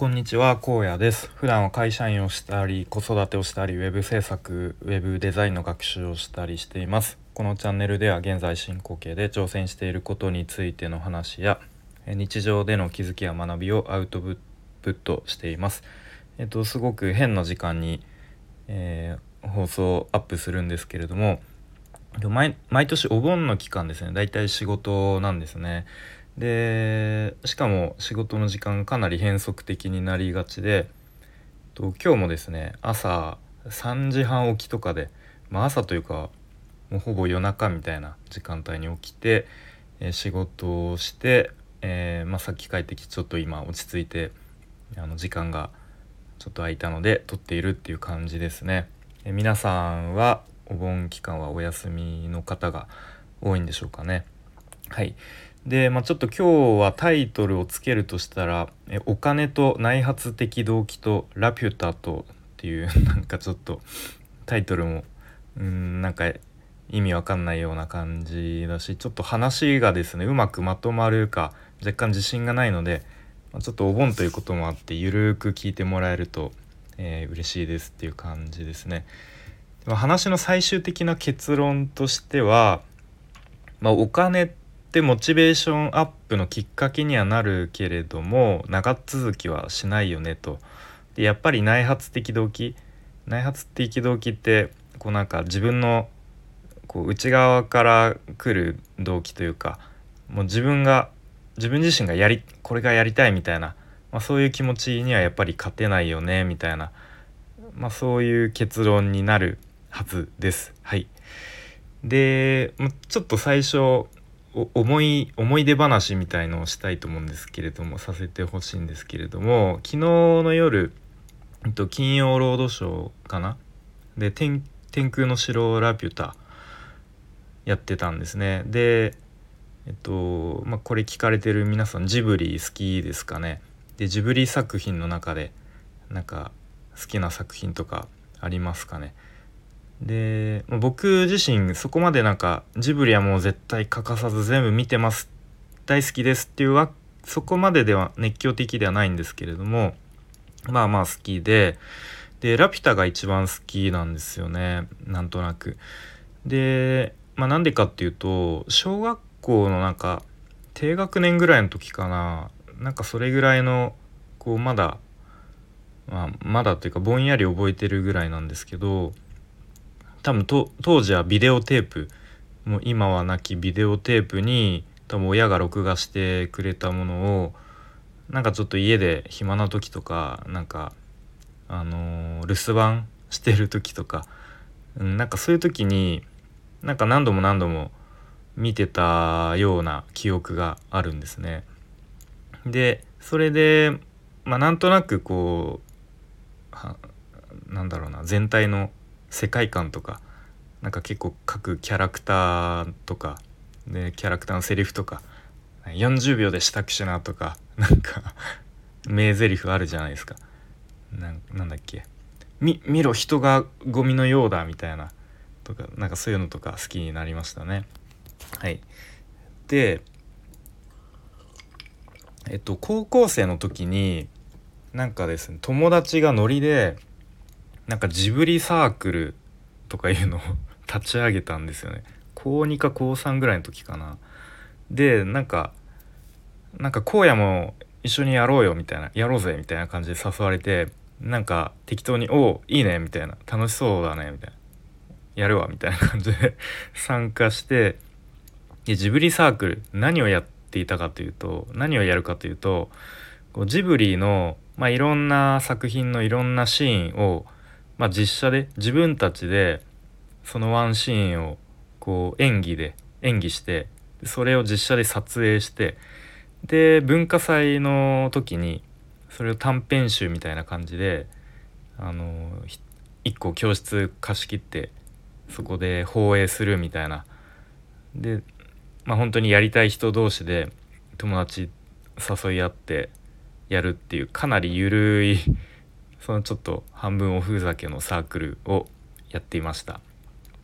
こんにちは、荒野です。普段は会社員をしたり、子育てをしたり、ウェブ制作、ウェブデザインの学習をしたりしています。このチャンネルでは現在進行形で挑戦していることについての話や、日常での気づきや学びをアウトプットしています。えっと、すごく変な時間に、えー、放送アップするんですけれども、毎毎年お盆の期間ですね、だいたい仕事なんですね。でしかも仕事の時間かなり変則的になりがちでと今日もですね朝3時半起きとかで、まあ、朝というかもうほぼ夜中みたいな時間帯に起きて、え、仕事をして、えー、まあ、さっき帰ってきてちょっと今落ち着いてあの時間がちょっと空いたので撮っているっていう感じですね。え、皆さんはお盆期間はお休みの方が多いんでしょうかね。はいで、まあ、ちょっと今日はタイトルをつけるとしたら「えお金と内発的動機とラピュタと」っていう なんかちょっとタイトルもうんなんか意味わかんないような感じだしちょっと話がですねうまくまとまるか若干自信がないので、まあ、ちょっとお盆ということもあってゆるく聞いてもらえると、えー、嬉しいですっていう感じですね。話の最終的な結論としては、まあ、お金ってってモチベーションアップのきっかけにはなるけれども長続きはしないよねと。でやっぱり内発的動機内発的動機ってこうなんか自分のこう内側から来る動機というかもう自分が自分自身がやりこれがやりたいみたいな、まあ、そういう気持ちにはやっぱり勝てないよねみたいな、まあ、そういう結論になるはずです。はい、でちょっと最初思い思い出話みたいのをしたいと思うんですけれどもさせてほしいんですけれども昨日の夜、えっと、金曜ロードショーかな？で天空の城ラピュタやってたんですね。でえっとまあこれ聞かれてる皆さんジブリ好きですかね？でジブリ作品の中でなんか好きな作品とかありますかね？で僕自身そこまでなんかジブリはもう絶対欠かさず全部見てます。大好きですっていうわそこまででは熱狂的ではないんですけれどもまあまあ好きででラピュタが一番好きなんですよね。なんとなく。でまあなんでかっていうと小学校のなんか低学年ぐらいの時かな。なんかそれぐらいのこうまだまあまだっていうかぼんやり覚えてるぐらいなんですけど多分当時はビデオテープもう今はなきビデオテープに多分親が録画してくれたものをなんかちょっと家で暇な時とかなんかあのー、留守番してる時とか、うん、なんかそういう時になんか何度も何度も見てたような記憶があるんですね。でそれでまあなんとなくこうなんだろうな全体の世界観とかなんか結構各キャラクターとかでキャラクターのセリフとか40秒で支度しなとかなんか名台詞あるじゃないですか。なんだっけ。見見ろ人がゴミのようだみたいなとかなんかそういうのとか好きになりましたね。はい。でえっと高校生の時になんかですね友達がノリでなんかジブリサークルとかいうのを 立ち上げたんですよね。高2か高3ぐらいの時かな。でなんかなんか荒野も一緒にやろうよみたいなやろうぜみたいな感じで誘われてなんか適当に「おおいいね」みたいな「楽しそうだね」みたいな「やるわ」みたいな感じで 参加してでジブリサークル何をやっていたかというと何をやるかというとジブリの、まあ、いろんな作品のいろんなシーンをまあ、実写で自分たちでそのワンシーンをこう演技で演技してそれを実写で撮影してで文化祭の時にそれを短編集みたいな感じであの1個教室貸し切ってそこで放映するみたいな。でまあ本当にやりたい人同士で友達誘い合ってやるっていうかなり緩いそのちょっと半分おふざけのサークルをやっていました。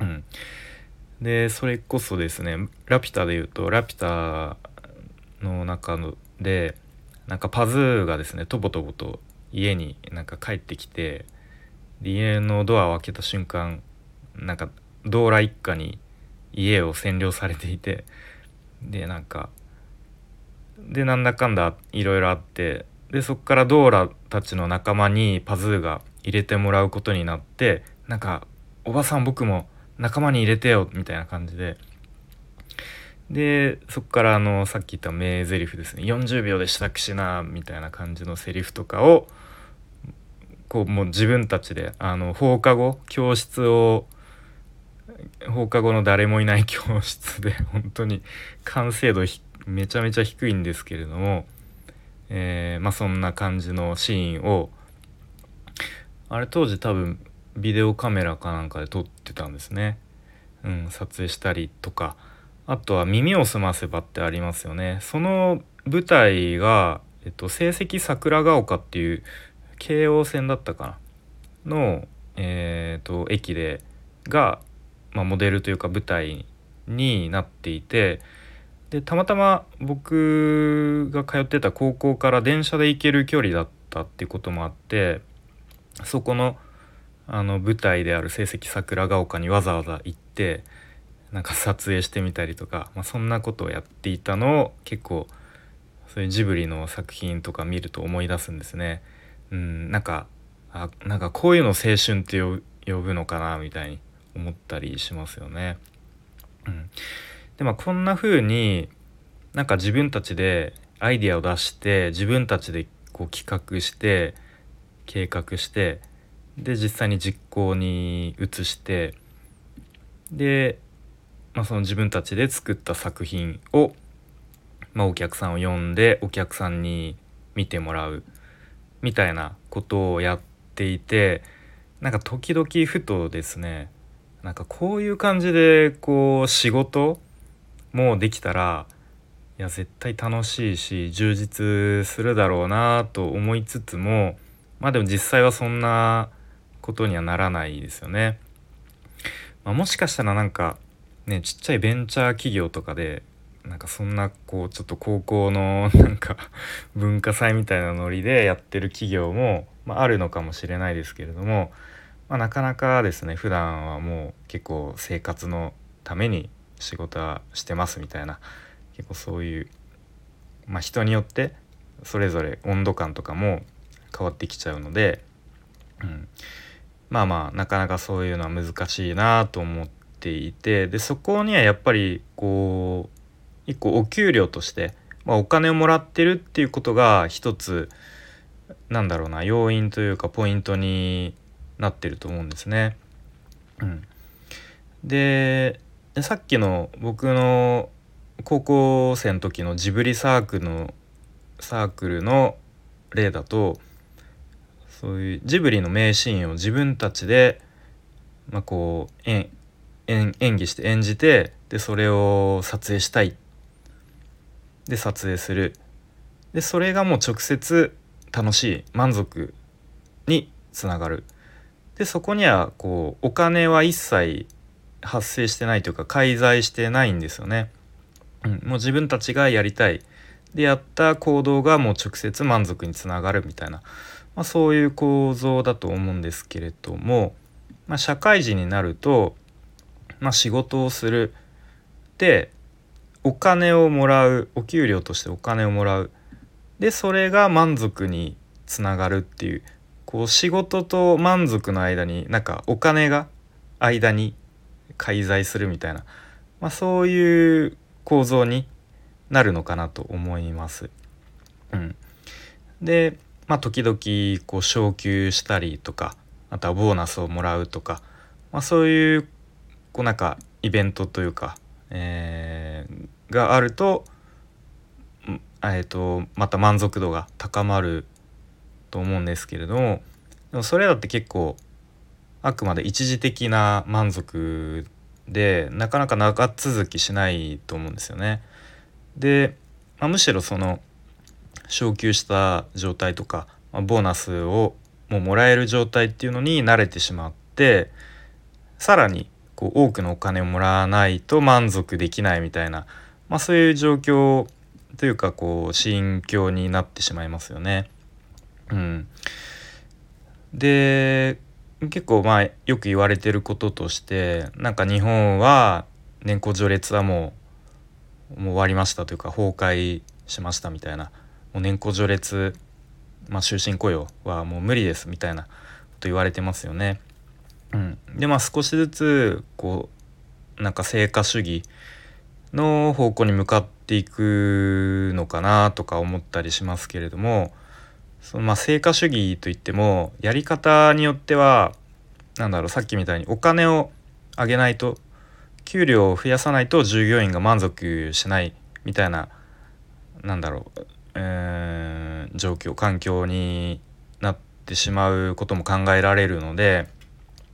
うん、でそれこそですね「ラピュタ」でいうと「ラピュタ」の中のでなんかパズーがですねとぼとぼと家になんか帰ってきて家のドアを開けた瞬間なんかドーラ一家に家を占領されていてでなんかでなんだかんだいろいろあってでそっからドーラたちの仲間にパズーが入れてもらうことになってなんか「おばさん僕も仲間に入れてよ」みたいな感じで。でそっからあのさっき言った名台詞ですね。40秒で支度しなみたいな感じのセリフとかをこうもう自分たちであの放課後教室を放課後の誰もいない教室で本当に完成度めちゃめちゃ低いんですけれども、えー、まあそんな感じのシーンをあれ当時多分ビデオカメラかなんかで撮ってたんですね、うん、撮影したりとか。あとは「耳をすませば」ってありますよね。その舞台が、えっと、成績桜ヶ丘っていう京王線だったかな。の、えーと、駅でが、まあ、モデルというか舞台になっていてでたまたま僕が通ってた高校から電車で行ける距離だったっていうこともあってそこのあの舞台である成績桜ヶ丘にわざわざ行ってなんか撮影してみたりとか、まあ、そんなことをやっていたのを結構そういうジブリの作品とか見ると思い出すんですね。うん、なんかあなんかこういうの青春って呼ぶのかなみたいに思ったりしますよね。うん、でまあこんな風になんか自分たちでアイデアを出して自分たちでこう企画して計画してで実際に実行に移してで、まあ、その自分たちで作った作品を、まあ、お客さんを呼んでお客さんに見てもらうみたいなことをやっていてなんか時々ふとですねなんかこういう感じでこう仕事もうできたらいや絶対楽しいし充実するだろうなと思いつつもまあでも実際はそんなことにはならないですよね。まあ、もしかしたらなんかねちっちゃいベンチャー企業とかでなんかそんなこうちょっと高校の なんか文化祭みたいなノリでやってる企業も、まあ、あるのかもしれないですけれども、まあ、なかなかですね普段はもう結構生活のために仕事はしてますみたいな。結構そういう、まあ、人によってそれぞれ温度感とかも変わってきちゃうので、うん、まあまあなかなかそういうのは難しいなと思っていてでそこにはやっぱりこう一個お給料として、まあ、お金をもらってるっていうことが一つなんだろうな要因というかポイントになってると思うんですね。うん、でさっきの僕の高校生の時のジブリサークルのサークルの例だとそういうジブリの名シーンを自分たちで、まあ、こう演演技して演じてでそれを撮影したい。で撮影する。でそれがもう直接楽しい満足につながる。でそこにはこうお金は一切発生してないというか介在してないんですよね。うん、もう自分たちがやりたい。でやった行動がもう直接満足につながるみたいな。まあ、そういう構造だと思うんですけれども、まあ、社会人になると、まあ、仕事をする。でお金をもらう。お給料としてお金をもらう。でそれが満足につながるっていう。こう仕事と満足の間になんかお金が間に介在するみたいな、まあ、そういう構造になるのかなと思います。うん、でまあ時々こう昇給したりとかあとはボーナスをもらうとか、まあ、そういうこうなんかイベントというか、えー、があると,、えーと、また満足度が高まると思うんですけれどもでもそれだって結構あくまで一時的な満足でなかなか長続きしないと思うんですよね。で、まあ、むしろその昇給した状態とか、まあ、ボーナスをもうもらえる状態っていうのに慣れてしまってさらにこう多くのお金をもらわないと満足できないみたいな、まあ、そういう状況というかこう心境になってしまいますよね。うん、で結構まあよく言われてることとしてなんか日本は年功序列はもうもう終わりましたというか崩壊しましたみたいなもう年功序列、まあ、終身雇用はもう無理ですみたいなこと言われてますよね。うん、でまあ少しずつこうなんか成果主義の方向に向かっていくのかなとか思ったりしますけれどもそのまあ成果主義といってもやり方によっては何だろうさっきみたいにお金をあげないと給料を増やさないと従業員が満足しないみたいななんだろう、えー、状況環境になってしまうことも考えられるので、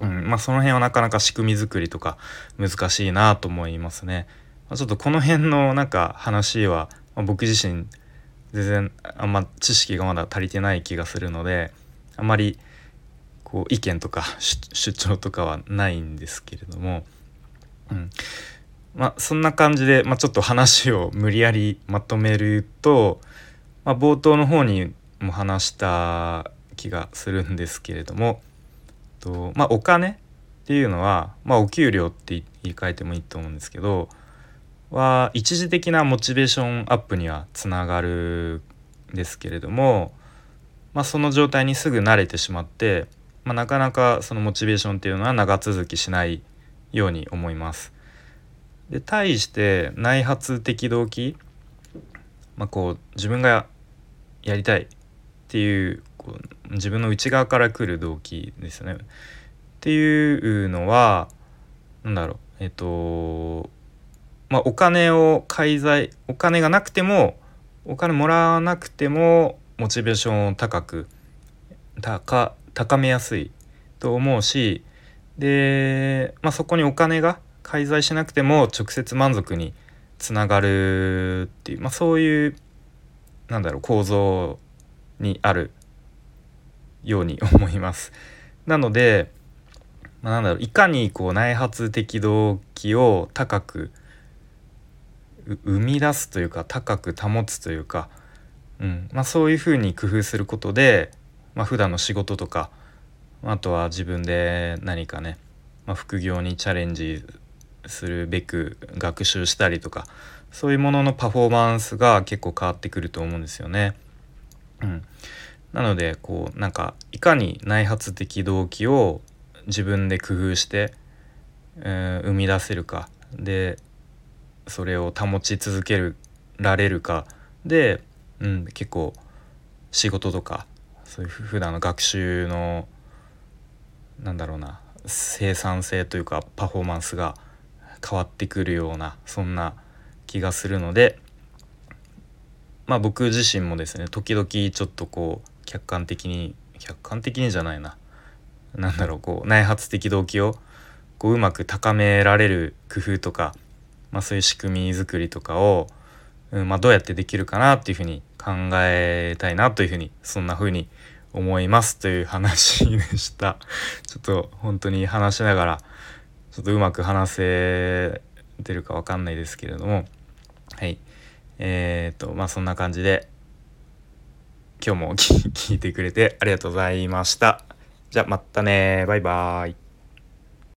うんまあ、その辺はなかなか仕組み作りとか難しいなと思いますね。ま、ちょっとこの辺のなんか話は、僕自身全然あんま知識がまだ足りてない気がするのであまりこう意見とか主張とかはないんですけれども、うん。まあ、そんな感じで、まあ、ちょっと話を無理やりまとめると、まあ、冒頭の方にも話した気がするんですけれどもと、まあ、お金っていうのは、まあ、お給料って言い換えてもいいと思うんですけどは一時的なモチベーションアップにはつながるんですけれども、まあ、その状態にすぐ慣れてしまって、まあ、なかなかそのモチベーションっていうのは長続きしないように思います。で対して内発的動機、まあ、こう自分がやりたいっていうこう自分の内側から来る動機ですね。っていうのは何だろうえっとまあ、お金を介在お金がなくてもお金もらわなくてもモチベーションを高く高高めやすいと思うしで、まあ、そこにお金が介在しなくても直接満足につながるっていう、まあ、そういうなんだろう構造にあるように思います。なので、まあ、なんだろういかにこう内発的動機を高く生み出すというか高く保つというか、うん。まあ、そういうふうに工夫することで、まあ、普段の仕事とかあとは自分で何かね、まあ、副業にチャレンジするべく学習したりとかそういうもののパフォーマンスが結構変わってくると思うんですよね。うん、なのでこうなんかいかに内発的動機を自分で工夫して、えー、生み出せるか。でそれを保ち続けるられるか。で、うん、結構仕事とかそういう普段の学習のなんだろうな生産性というかパフォーマンスが変わってくるようなそんな気がするのでまあ僕自身もですね時々ちょっとこう客観的に客観的にじゃないな。何だろうこう内発的動機をこううまく高められる工夫とかまあ、そういう仕組み作りとかを、うんまあ、どうやってできるかなっていうふうに考えたいなというふうにそんなふうに思いますという話でした。ちょっと本当に話しながらちょっとうまく話せてるかわかんないですけれどもはいえー、っとまあそんな感じで今日も聞いてくれてありがとうございました。じゃあまたねバイバーイ。